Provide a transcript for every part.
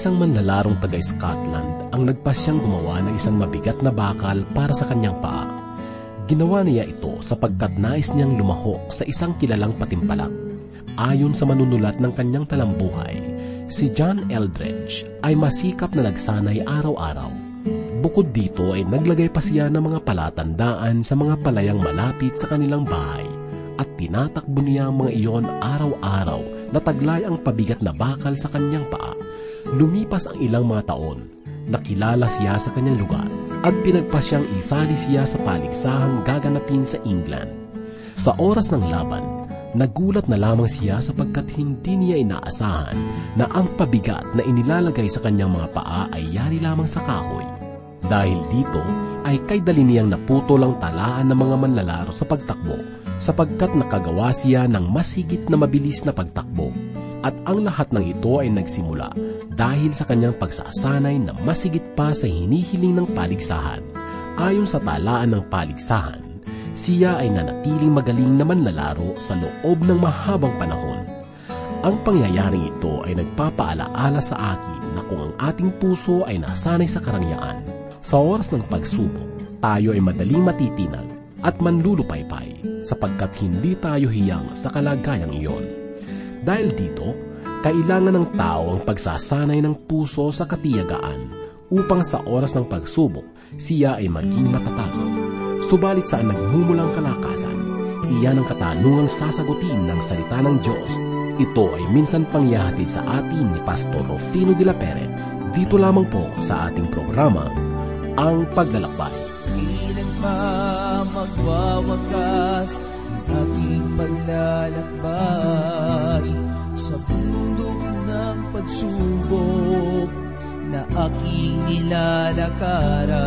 isang manlalarong taga Scotland ang nagpasyang gumawa ng isang mabigat na bakal para sa kanyang paa. Ginawa niya ito sapagkat nais niyang lumahok sa isang kilalang patimpalak. Ayon sa manunulat ng kanyang talambuhay, si John Eldredge ay masikap na nagsanay araw-araw. Bukod dito ay naglagay pa siya ng mga palatandaan sa mga palayang malapit sa kanilang bahay at tinatakbo niya ang mga iyon araw-araw na taglay ang pabigat na bakal sa kanyang paa. Lumipas ang ilang mga taon, nakilala siya sa kanyang lugar at pinagpasyang isali siya sa paligsahang gaganapin sa England. Sa oras ng laban, nagulat na lamang siya sapagkat hindi niya inaasahan na ang pabigat na inilalagay sa kanyang mga paa ay yari lamang sa kahoy. Dahil dito ay kay niyang naputo lang talaan ng mga manlalaro sa pagtakbo sapagkat nakagawa siya ng mas higit na mabilis na pagtakbo. At ang lahat ng ito ay nagsimula dahil sa kanyang pagsasanay na masigit pa sa hinihiling ng paligsahan. Ayon sa talaan ng paligsahan, siya ay nanatiling magaling na manlalaro sa loob ng mahabang panahon. Ang pangyayaring ito ay nagpapaalaala sa akin na kung ang ating puso ay nasanay sa karangyaan, sa oras ng pagsubok, tayo ay madaling matitinag at manlulupaypay sapagkat hindi tayo hiyang sa kalagayang iyon. Dahil dito, kailangan ng tao ang pagsasanay ng puso sa katiyagaan upang sa oras ng pagsubok, siya ay maging matatag. Subalit saan nagmumulang kalakasan, iyan ang katanungang sasagutin ng salita ng Diyos. Ito ay minsan pangyahatid sa atin ni Pastor Rufino de la Peret dito lamang po sa ating programa, Ang Paglalakbay. Kailan pa magwawakas ang ating paglalakbay sa bundok ng pagsubok na aking nilalakaran.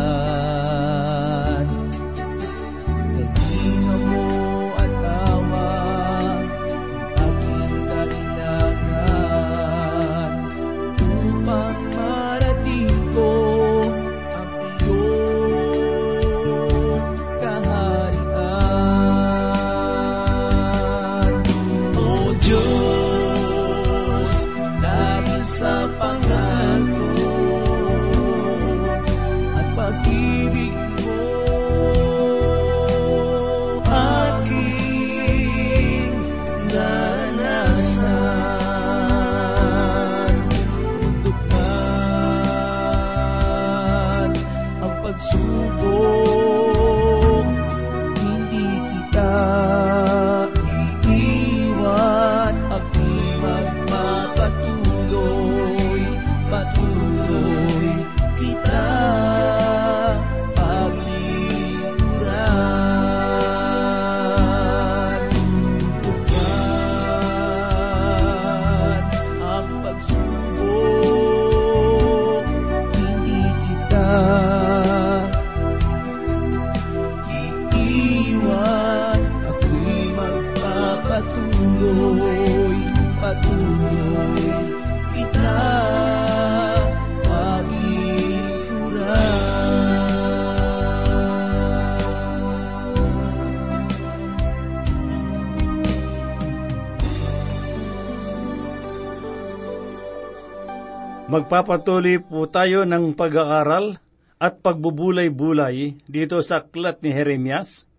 Magpapatuloy po tayo ng pag-aaral at pagbubulay-bulay dito sa aklat ni Jeremias.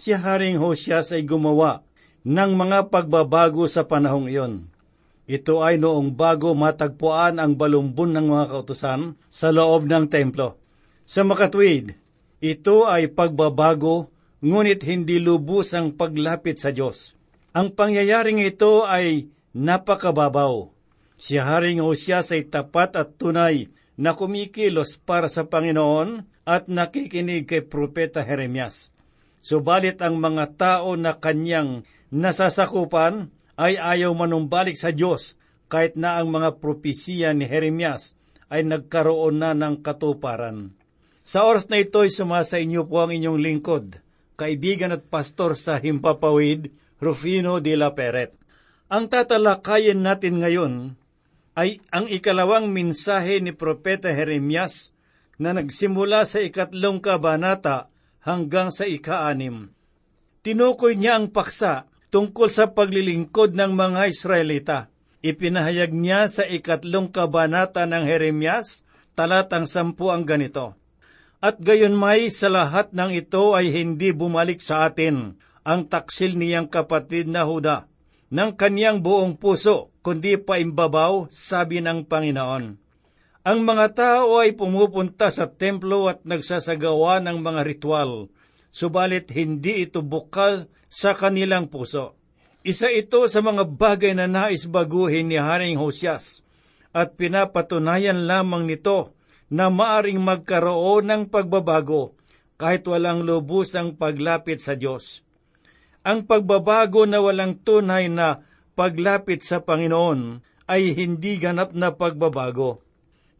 Si Haring Hoseas ay gumawa ng mga pagbabago sa panahong iyon. Ito ay noong bago matagpuan ang balumbon ng mga kautusan sa loob ng templo. Sa makatwid, ito ay pagbabago ngunit hindi lubos ang paglapit sa Diyos. Ang pangyayaring ito ay napakababaw. Si Haring Hoseas ay tapat at tunay na kumikilos para sa Panginoon at nakikinig kay Propeta Jeremias. Subalit ang mga tao na kanyang nasasakupan ay ayaw manumbalik sa Diyos kahit na ang mga propesiya ni Jeremias ay nagkaroon na ng katuparan. Sa oras na ito ay sumasa inyo po ang inyong lingkod, kaibigan at pastor sa Himpapawid, Rufino de la Peret. Ang tatalakayin natin ngayon ay ang ikalawang minsahe ni Propeta Jeremias na nagsimula sa ikatlong kabanata hanggang sa ikaanim. Tinukoy niya ang paksa tungkol sa paglilingkod ng mga Israelita. Ipinahayag niya sa ikatlong kabanata ng Jeremias, talatang sampu ang ganito. At gayon may sa lahat ng ito ay hindi bumalik sa atin ang taksil niyang kapatid na Huda ng kaniyang buong puso, kundi paimbabaw, sabi ng Panginoon. Ang mga tao ay pumupunta sa templo at nagsasagawa ng mga ritual, subalit hindi ito bukal sa kanilang puso. Isa ito sa mga bagay na nais baguhin ni Haring Hosyas at pinapatunayan lamang nito na maaring magkaroon ng pagbabago kahit walang lubusang paglapit sa Diyos. Ang pagbabago na walang tunay na paglapit sa Panginoon ay hindi ganap na pagbabago.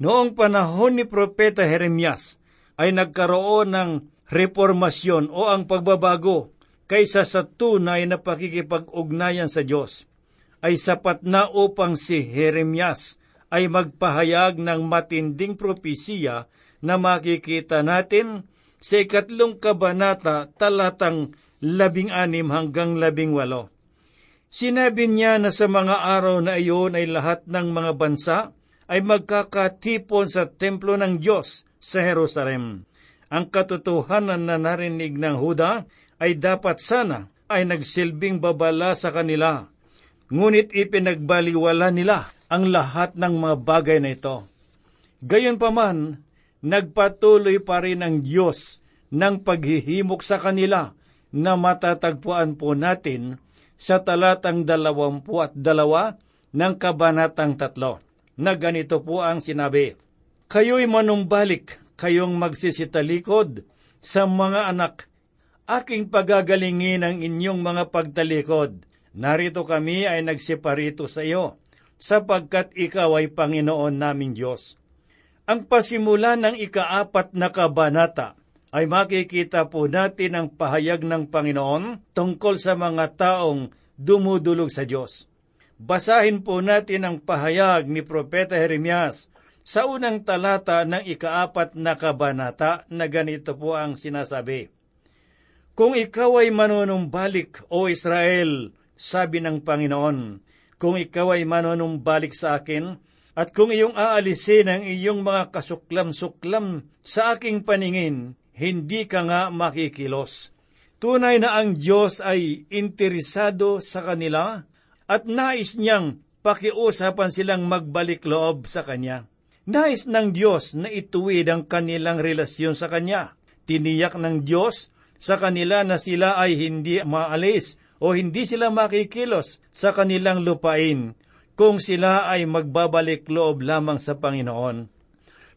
Noong panahon ni Propeta Jeremias ay nagkaroon ng reformasyon o ang pagbabago kaysa sa tunay na pakikipag-ugnayan sa Diyos ay sapat na upang si Jeremias ay magpahayag ng matinding propesiya na makikita natin sa ikatlong kabanata talatang labing anim hanggang labing walo. Sinabi niya na sa mga araw na iyon ay lahat ng mga bansa ay magkakatipon sa templo ng Diyos sa Jerusalem. Ang katotohanan na narinig ng Huda ay dapat sana ay nagsilbing babala sa kanila. Ngunit ipinagbaliwala nila ang lahat ng mga bagay na ito. Gayunpaman, nagpatuloy pa rin ang Diyos ng paghihimok sa kanila na matatagpuan po natin sa talatang dalawampu at dalawa ng kabanatang tatlo, na ganito po ang sinabi, Kayo'y manumbalik, kayong magsisitalikod sa mga anak, aking pagagalingin ang inyong mga pagtalikod. Narito kami ay nagsiparito sa iyo sapagkat ikaw ay Panginoon naming Diyos. Ang pasimula ng ikaapat na kabanata ay makikita po natin ang pahayag ng Panginoon tungkol sa mga taong dumudulog sa Diyos. Basahin po natin ang pahayag ni Propeta Jeremias sa unang talata ng ikaapat na kabanata na ganito po ang sinasabi. Kung ikaw ay manunumbalik, O Israel, sabi ng Panginoon, kung ikaw ay manunumbalik sa akin, at kung iyong aalisin ang iyong mga kasuklam-suklam sa aking paningin, hindi ka nga makikilos. Tunay na ang Diyos ay interesado sa kanila at nais niyang pakiusapan silang magbalik loob sa Kanya. Nais ng Diyos na ituwid ang kanilang relasyon sa Kanya. Tiniyak ng Diyos sa kanila na sila ay hindi maalis o hindi sila makikilos sa kanilang lupain kung sila ay magbabalik loob lamang sa Panginoon.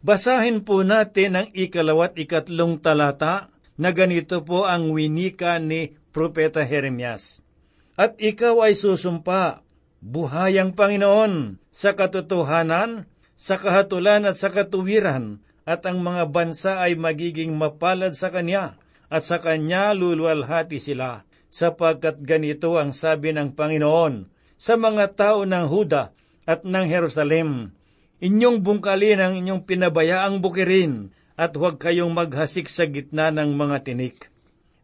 Basahin po natin ang ikalawat ikatlong talata na ganito po ang winika ni Propeta Jeremias. At ikaw ay susumpa, buhayang Panginoon, sa katotohanan, sa kahatulan at sa katuwiran, at ang mga bansa ay magiging mapalad sa Kanya, at sa Kanya luluwalhati sila sapagkat ganito ang sabi ng Panginoon sa mga tao ng Huda at ng Jerusalem. Inyong bungkalin ang inyong pinabayaang bukirin at huwag kayong maghasik sa gitna ng mga tinik.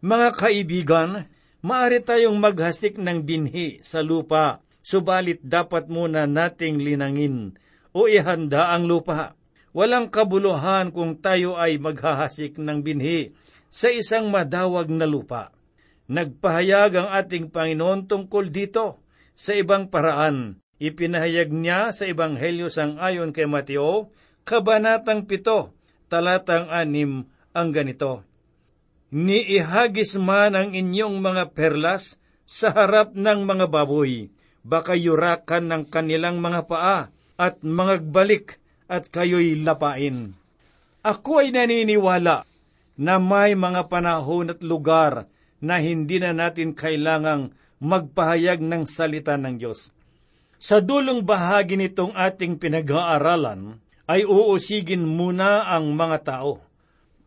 Mga kaibigan, maaari tayong maghasik ng binhi sa lupa, subalit dapat muna nating linangin o ihanda ang lupa. Walang kabuluhan kung tayo ay maghahasik ng binhi sa isang madawag na lupa. Nagpahayag ang ating Panginoon tungkol dito sa ibang paraan. Ipinahayag niya sa Ebanghelyo sang ayon kay Mateo, Kabanatang 7, talatang 6 ang ganito. Niihagis man ang inyong mga perlas sa harap ng mga baboy, baka yurakan ng kanilang mga paa at mangagbalik at kayo'y lapain. Ako ay naniniwala na may mga panahon at lugar na hindi na natin kailangang magpahayag ng salita ng Diyos. Sa dulong bahagi nitong ating pinag-aaralan, ay uusigin muna ang mga tao.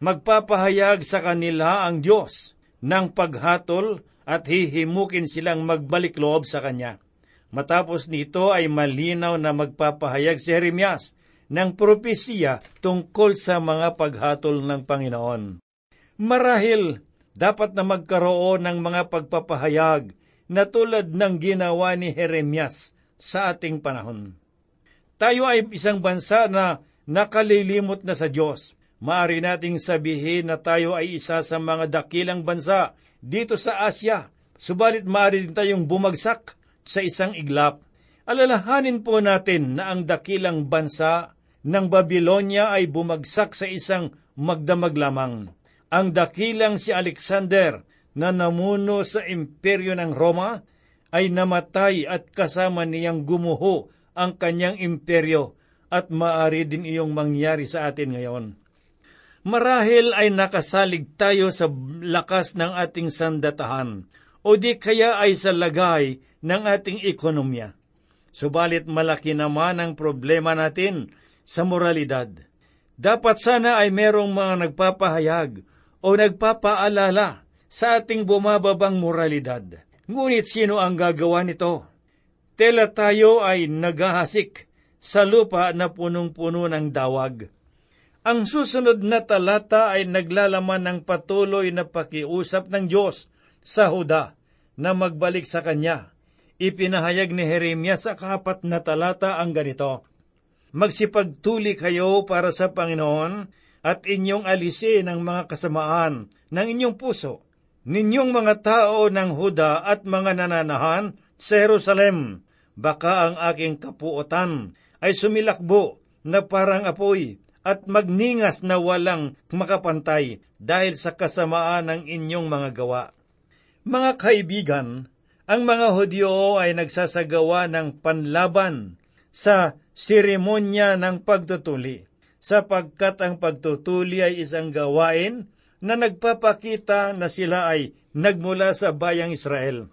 Magpapahayag sa kanila ang Diyos ng paghatol at hihimukin silang magbalik loob sa Kanya. Matapos nito ay malinaw na magpapahayag si Jeremias ng propesiya tungkol sa mga paghatol ng Panginoon. Marahil dapat na magkaroon ng mga pagpapahayag na tulad ng ginawa ni Jeremias sa ating panahon. Tayo ay isang bansa na nakalilimot na sa Diyos. Maari nating sabihin na tayo ay isa sa mga dakilang bansa dito sa Asya, subalit maaari din tayong bumagsak sa isang iglap. Alalahanin po natin na ang dakilang bansa ng Babylonia ay bumagsak sa isang magdamag lamang. Ang dakilang si Alexander na namuno sa imperyo ng Roma ay namatay at kasama niyang gumuho ang kanyang imperyo at maari din iyong mangyari sa atin ngayon. Marahil ay nakasalig tayo sa lakas ng ating sandatahan o di kaya ay sa lagay ng ating ekonomiya. Subalit malaki naman ang problema natin sa moralidad. Dapat sana ay merong mga nagpapahayag o nagpapaalala sa ating bumababang moralidad. Ngunit sino ang gagawa nito? Tela tayo ay nagahasik sa lupa na punong-puno ng dawag. Ang susunod na talata ay naglalaman ng patuloy na pakiusap ng Diyos sa Huda na magbalik sa Kanya. Ipinahayag ni Jeremias sa kapat na talata ang ganito, Magsipagtuli kayo para sa Panginoon at inyong alisin ang mga kasamaan ng inyong puso. Ninyong mga tao ng Huda at mga nananahan sa Jerusalem, baka ang aking kapuotan ay sumilakbo na parang apoy at magningas na walang makapantay dahil sa kasamaan ng inyong mga gawa. Mga kaibigan, ang mga Hudyo ay nagsasagawa ng panlaban sa seremonya ng pagtutuli, sapagkat ang pagtutuli ay isang gawain na nagpapakita na sila ay nagmula sa bayang Israel.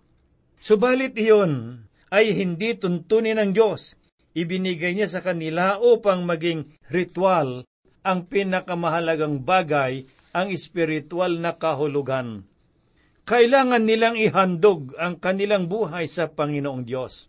Subalit iyon ay hindi tuntunin ng Diyos. Ibinigay niya sa kanila upang maging ritual ang pinakamahalagang bagay, ang espiritual na kahulugan. Kailangan nilang ihandog ang kanilang buhay sa Panginoong Diyos.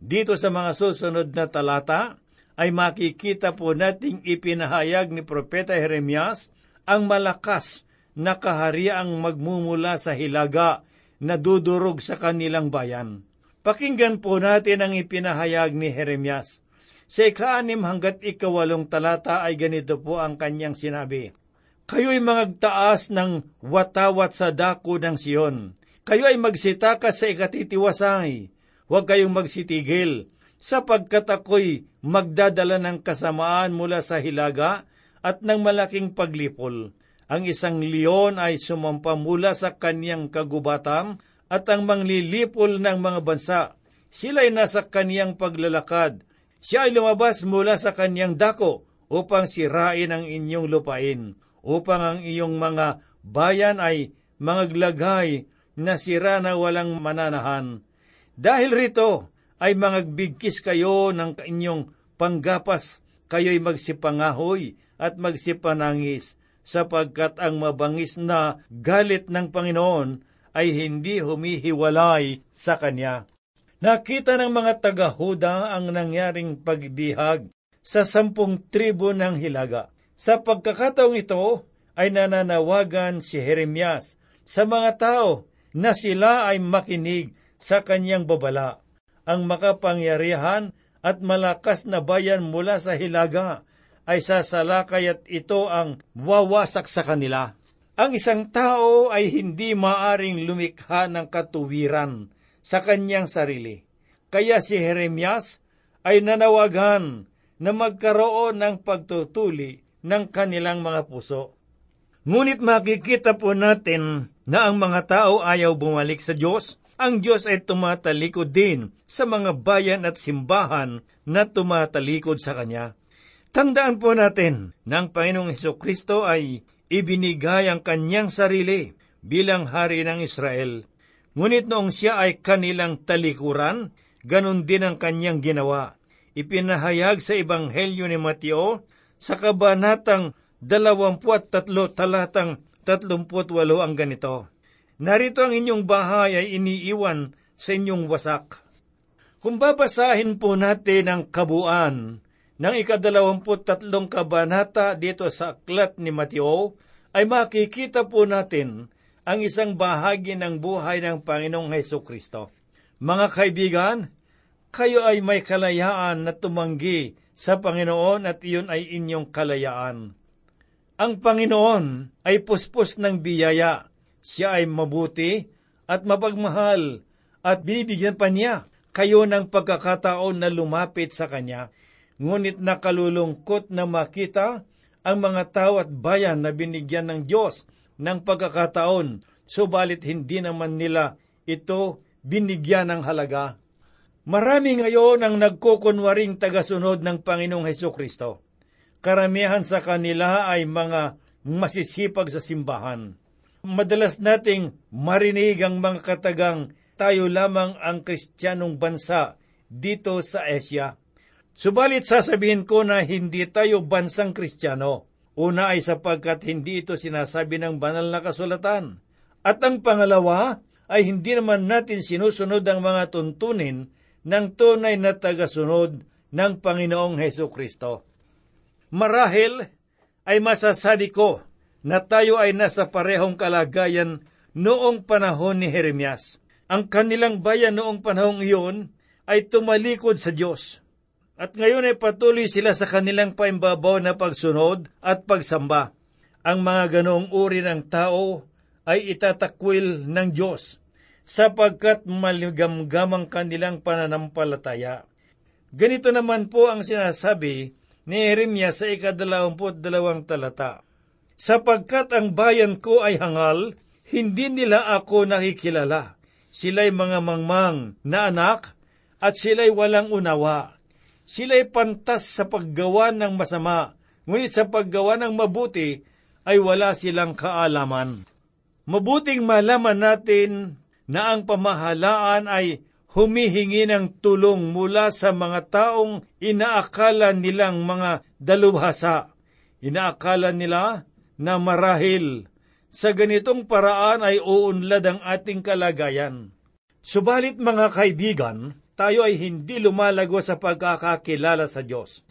Dito sa mga susunod na talata ay makikita po nating ipinahayag ni Propeta Jeremias ang malakas na kahariang magmumula sa hilaga na dudurog sa kanilang bayan. Pakinggan po natin ang ipinahayag ni Jeremias. Sa ikaanim hanggat ikawalong talata ay ganito po ang kanyang sinabi. Kayo'y magtaas ng watawat sa dako ng Siyon. Kayo ay magsitakas sa ikatitiwasay huwag kayong magsitigil, sapagkat ako'y magdadala ng kasamaan mula sa hilaga at ng malaking paglipol. Ang isang leon ay sumampa mula sa kanyang kagubatan at ang manglilipol ng mga bansa. Sila'y nasa kanyang paglalakad. Siya ay lumabas mula sa kanyang dako upang sirain ang inyong lupain, upang ang iyong mga bayan ay mga glagay na sira na walang mananahan dahil rito ay mangagbigkis kayo ng inyong panggapas, kayo'y magsipangahoy at magsipanangis, sapagkat ang mabangis na galit ng Panginoon ay hindi humihiwalay sa Kanya. Nakita ng mga taga-Huda ang nangyaring pagbihag sa sampung tribo ng Hilaga. Sa pagkakataong ito ay nananawagan si Jeremias sa mga tao na sila ay makinig sa kanyang babala. Ang makapangyarihan at malakas na bayan mula sa hilaga ay sasalakay at ito ang wawasak sa kanila. Ang isang tao ay hindi maaring lumikha ng katuwiran sa kanyang sarili. Kaya si Jeremias ay nanawagan na magkaroon ng pagtutuli ng kanilang mga puso. Ngunit makikita po natin na ang mga tao ayaw bumalik sa Diyos ang Diyos ay tumatalikod din sa mga bayan at simbahan na tumatalikod sa Kanya. Tandaan po natin na ang Panginoong Heso Kristo ay ibinigay ang kanyang sarili bilang hari ng Israel. Ngunit noong siya ay kanilang talikuran, ganun din ang kanyang ginawa. Ipinahayag sa Ebanghelyo ni Mateo sa kabanatang 23 talatang 38 ang ganito. Narito ang inyong bahay ay iniiwan sa inyong wasak. Kung babasahin po natin ang kabuuan ng ikadalawamput tatlong kabanata dito sa aklat ni Mateo, ay makikita po natin ang isang bahagi ng buhay ng Panginoong Heso Kristo. Mga kaibigan, kayo ay may kalayaan na tumanggi sa Panginoon at iyon ay inyong kalayaan. Ang Panginoon ay puspos ng biyaya. Siya ay mabuti at mapagmahal at binibigyan pa niya kayo ng pagkakataon na lumapit sa Kanya. Ngunit nakalulungkot na makita ang mga tao at bayan na binigyan ng Diyos ng pagkakataon, subalit hindi naman nila ito binigyan ng halaga. Marami ngayon ang nagkukunwaring tagasunod ng Panginoong Heso Kristo. Karamihan sa kanila ay mga masisipag sa simbahan. Madalas nating marinig ang mga katagang tayo lamang ang kristyanong bansa dito sa Asia. Subalit sasabihin ko na hindi tayo bansang kristyano. Una ay sapagkat hindi ito sinasabi ng banal na kasulatan. At ang pangalawa ay hindi naman natin sinusunod ang mga tuntunin ng tunay na tagasunod ng Panginoong Heso Kristo. Marahil ay masasabi ko na tayo ay nasa parehong kalagayan noong panahon ni Jeremias. Ang kanilang bayan noong panahong iyon ay tumalikod sa Diyos. At ngayon ay patuloy sila sa kanilang paimbabaw na pagsunod at pagsamba. Ang mga ganoong uri ng tao ay itatakwil ng Diyos sapagkat maligamgamang kanilang pananampalataya. Ganito naman po ang sinasabi ni Jeremias sa ikadalawamput dalawang talata. Sapagkat ang bayan ko ay hangal, hindi nila ako nakikilala. Sila'y mga mangmang na anak at sila'y walang unawa. Sila'y pantas sa paggawa ng masama, ngunit sa paggawa ng mabuti ay wala silang kaalaman. Mabuting malaman natin na ang pamahalaan ay humihingi ng tulong mula sa mga taong inaakala nilang mga dalubhasa. Inaakala nila na marahil sa ganitong paraan ay uunlad ang ating kalagayan. Subalit mga kaibigan, tayo ay hindi lumalago sa pagkakakilala sa Diyos.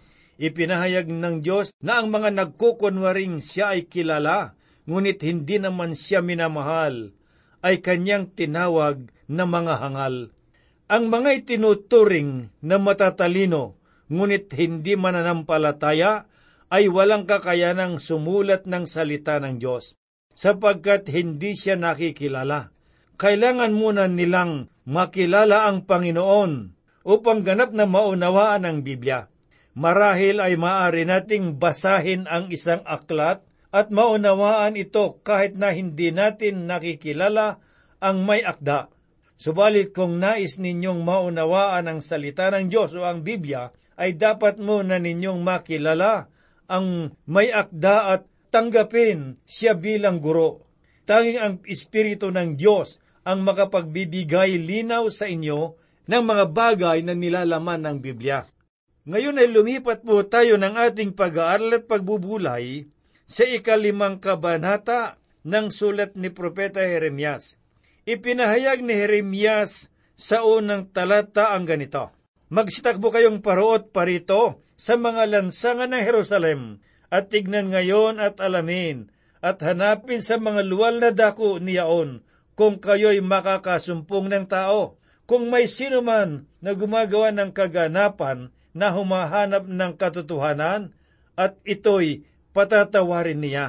Ipinahayag ng Diyos na ang mga nagkukunwaring siya ay kilala, ngunit hindi naman siya minamahal, ay kanyang tinawag na mga hangal. Ang mga itinuturing na matatalino, ngunit hindi mananampalataya, ay walang kakayanang sumulat ng salita ng Diyos, sapagkat hindi siya nakikilala. Kailangan muna nilang makilala ang Panginoon upang ganap na maunawaan ang Biblia. Marahil ay maaari nating basahin ang isang aklat at maunawaan ito kahit na hindi natin nakikilala ang may akda. Subalit kung nais ninyong maunawaan ang salita ng Diyos o ang Biblia, ay dapat muna ninyong makilala ang may akda at tanggapin siya bilang guro. Tanging ang Espiritu ng Diyos ang makapagbibigay linaw sa inyo ng mga bagay na nilalaman ng Biblia. Ngayon ay lumipat po tayo ng ating pag-aaral at pagbubulay sa ikalimang kabanata ng sulat ni Propeta Jeremias. Ipinahayag ni Jeremias sa unang talata ang ganito, Magsitakbo kayong paruot parito sa mga lansangan ng Jerusalem at tignan ngayon at alamin at hanapin sa mga luwal na dako niyaon kung kayo'y makakasumpong ng tao. Kung may sino man na gumagawa ng kaganapan na humahanap ng katotohanan at ito'y patatawarin niya.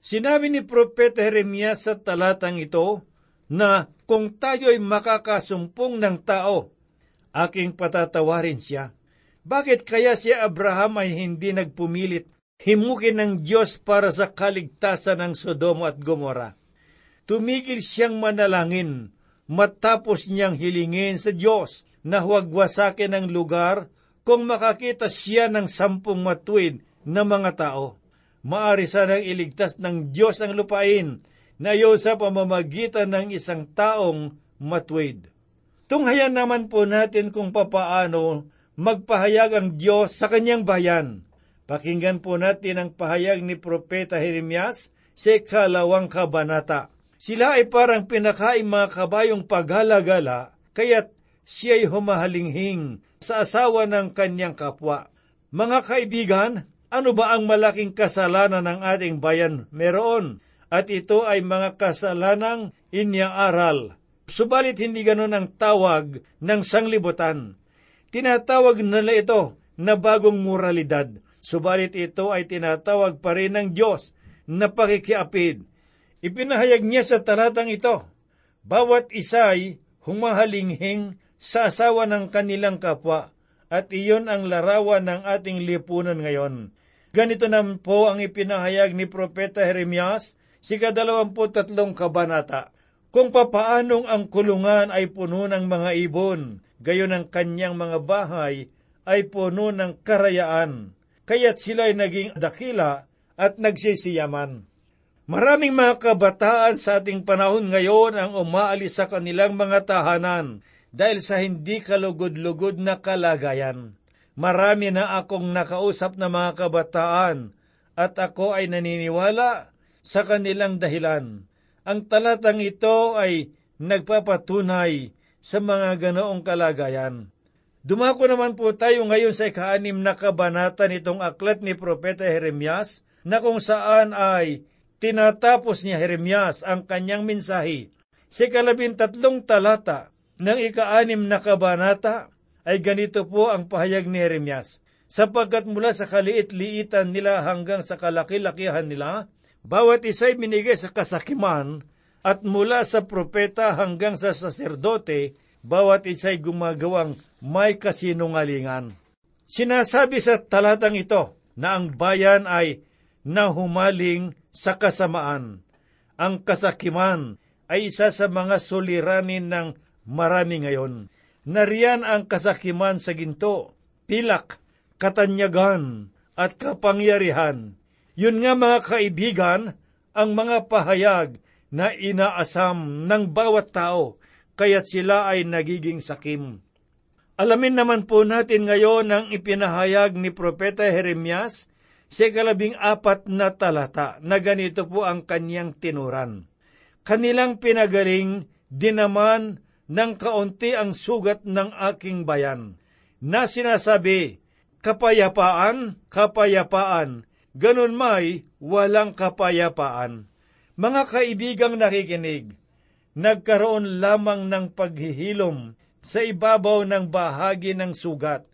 Sinabi ni Propeta Jeremias sa talatang ito na kung tayo'y makakasumpong ng tao, aking patatawarin siya. Bakit kaya si Abraham ay hindi nagpumilit himukin ng Diyos para sa kaligtasan ng Sodoma at Gomora? Tumigil siyang manalangin matapos niyang hilingin sa Diyos na huwag wasakin ang lugar kung makakita siya ng sampung matuwid na mga tao. Maari sanang iligtas ng Diyos ang lupain na iyo sa pamamagitan ng isang taong matuwid. Tunghayan naman po natin kung papaano magpahayag ang Diyos sa kanyang bayan. Pakinggan po natin ang pahayag ni Propeta Jeremias sa ikalawang kabanata. Sila ay parang pinakain mga kabayong paghalagala, kaya't siya'y humahalinghing sa asawa ng kanyang kapwa. Mga kaibigan, ano ba ang malaking kasalanan ng ating bayan meron? At ito ay mga kasalanang inyang aral. Subalit hindi ganon ang tawag ng sanglibutan. Tinatawag nila ito na bagong moralidad, subalit ito ay tinatawag pa rin ng Diyos na pakikiapid. Ipinahayag niya sa talatang ito, bawat isa ay humahalinghing sa asawa ng kanilang kapwa, at iyon ang larawan ng ating lipunan ngayon. Ganito naman po ang ipinahayag ni Propeta Jeremias, si kadalawamputatlong kabanata, kung papaanong ang kulungan ay puno ng mga ibon, gayon ang kanyang mga bahay ay puno ng karayaan, kaya't sila'y naging dakila at nagsisiyaman. Maraming mga kabataan sa ating panahon ngayon ang umaalis sa kanilang mga tahanan dahil sa hindi kalugod-lugod na kalagayan. Marami na akong nakausap na mga kabataan at ako ay naniniwala sa kanilang dahilan. Ang talatang ito ay nagpapatunay sa mga ganoong kalagayan. Dumako naman po tayo ngayon sa ikaanim na kabanata nitong aklat ni Propeta Jeremias na kung saan ay tinatapos ni Jeremias ang kanyang mensahe. Sa kalabintatlong talata ng ikaanim na kabanata ay ganito po ang pahayag ni Jeremias. Sapagkat mula sa kaliit-liitan nila hanggang sa kalaki-lakihan nila, bawat isa'y binigay sa kasakiman at mula sa propeta hanggang sa saserdote, bawat isa'y gumagawang may kasinungalingan. Sinasabi sa talatang ito na ang bayan ay nahumaling sa kasamaan. Ang kasakiman ay isa sa mga suliranin ng marami ngayon. Nariyan ang kasakiman sa ginto, pilak, katanyagan, at kapangyarihan. Yun nga mga kaibigan, ang mga pahayag na inaasam ng bawat tao, kaya't sila ay nagiging sakim. Alamin naman po natin ngayon ang ipinahayag ni Propeta Jeremias sa kalabing apat na talata na ganito po ang kanyang tinuran. Kanilang pinagaling dinaman ng kaunti ang sugat ng aking bayan, na sinasabi, kapayapaan, kapayapaan, ganun may walang kapayapaan. Mga kaibigang nakikinig, nagkaroon lamang ng paghihilom sa ibabaw ng bahagi ng sugat.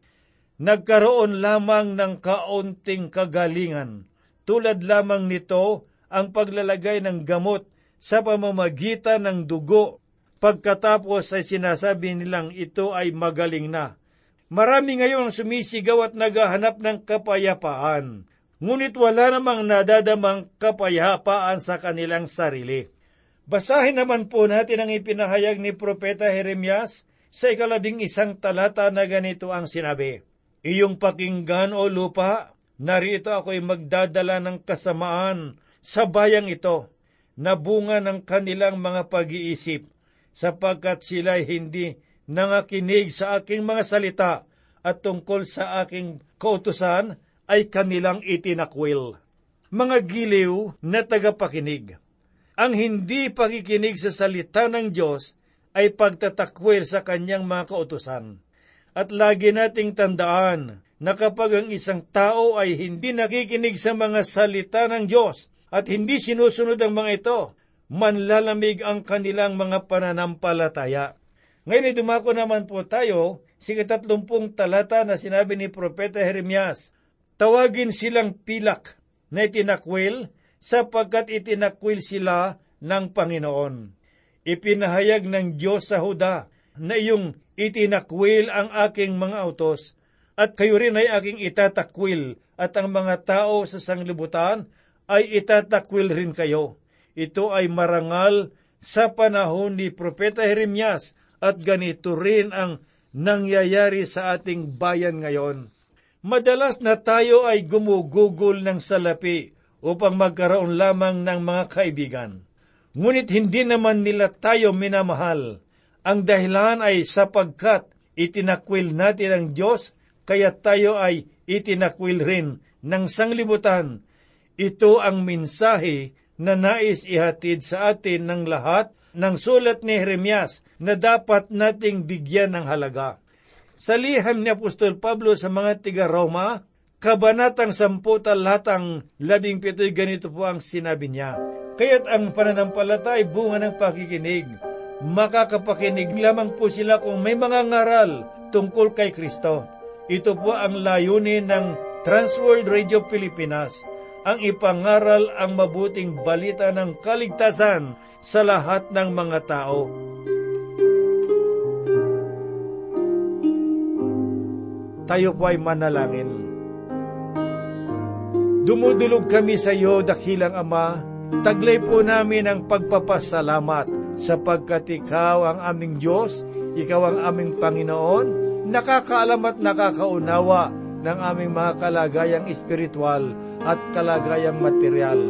Nagkaroon lamang ng kaunting kagalingan. Tulad lamang nito ang paglalagay ng gamot sa pamamagitan ng dugo. Pagkatapos ay sinasabi nilang ito ay magaling na. Marami ngayon sumisigaw at naghahanap ng kapayapaan. Ngunit wala namang nadadamang kapayapaan sa kanilang sarili. Basahin naman po natin ang ipinahayag ni Propeta Jeremias sa ikalabing isang talata na ganito ang sinabi, Iyong pakinggan o lupa, narito ako'y magdadala ng kasamaan sa bayang ito, na bunga ng kanilang mga pag-iisip, sapagkat sila'y hindi nangakinig sa aking mga salita at tungkol sa aking kautusan ay kanilang itinakwil. Mga giliw na tagapakinig. Ang hindi pakikinig sa salita ng Diyos ay pagtatakwil sa kanyang mga kautusan. At lagi nating tandaan na kapag ang isang tao ay hindi nakikinig sa mga salita ng Diyos at hindi sinusunod ang mga ito, manlalamig ang kanilang mga pananampalataya. Ngayon ay dumako naman po tayo sa katatlumpung talata na sinabi ni Propeta Jeremias, Tawagin silang pilak na itinakwil sapagkat itinakwil sila ng Panginoon. Ipinahayag ng Diyos sa Huda na iyong itinakwil ang aking mga utos, at kayo rin ay aking itatakwil, at ang mga tao sa sanglibutan ay itatakwil rin kayo. Ito ay marangal sa panahon ni Propeta Jeremias, at ganito rin ang nangyayari sa ating bayan ngayon. Madalas na tayo ay gumugugol ng salapi upang magkaroon lamang ng mga kaibigan. Ngunit hindi naman nila tayo minamahal. Ang dahilan ay sapagkat itinakwil natin ang Diyos, kaya tayo ay itinakwil rin ng sanglibutan. Ito ang mensahe na nais ihatid sa atin ng lahat ng sulat ni Jeremias na dapat nating bigyan ng halaga. Sa liham ni Apostol Pablo sa mga tiga Roma, Kabanatang 10 talatang 17 ganito po ang sinabi niya. Kaya't ang pananampalata ay bunga ng pakikinig. Makakapakinig lamang po sila kung may mga ngaral tungkol kay Kristo. Ito po ang layunin ng Transworld Radio Pilipinas, ang ipangaral ang mabuting balita ng kaligtasan sa lahat ng mga tao. Tayo po ay manalangin. Dumudulog kami sa iyo, dakilang Ama, taglay po namin ang pagpapasalamat sapagkat Ikaw ang aming Diyos, Ikaw ang aming Panginoon, nakakaalam at nakakaunawa ng aming mga kalagayang espiritual at kalagayang material.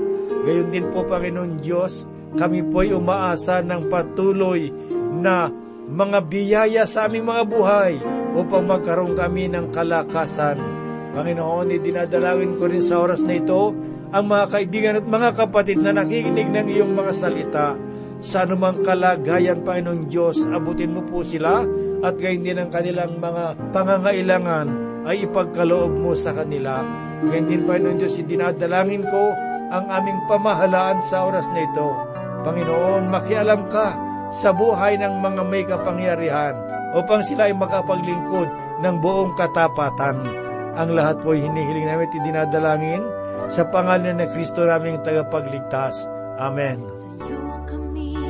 Gayon din po, Panginoon Diyos, kami po'y umaasa ng patuloy na mga biyaya sa aming mga buhay upang magkaroon kami ng kalakasan. Panginoon, idinadalawin ko rin sa oras na ito ang mga kaibigan at mga kapatid na nakikinig ng iyong mga salita. Sa anumang kalagayan, Panginoon Diyos, abutin mo po sila at gayon din ang kanilang mga pangangailangan ay ipagkaloob mo sa kanila. Gayon din, Panginoon Diyos, idinadalangin ko ang aming pamahalaan sa oras na ito. Panginoon, makialam ka sa buhay ng mga may kapangyarihan upang sila ay makapaglingkod ng buong katapatan. Ang lahat po hinihiling namin at dinadalangin sa pangalan ng Kristo naming tagapagligtas. Amen. Sa'yo kami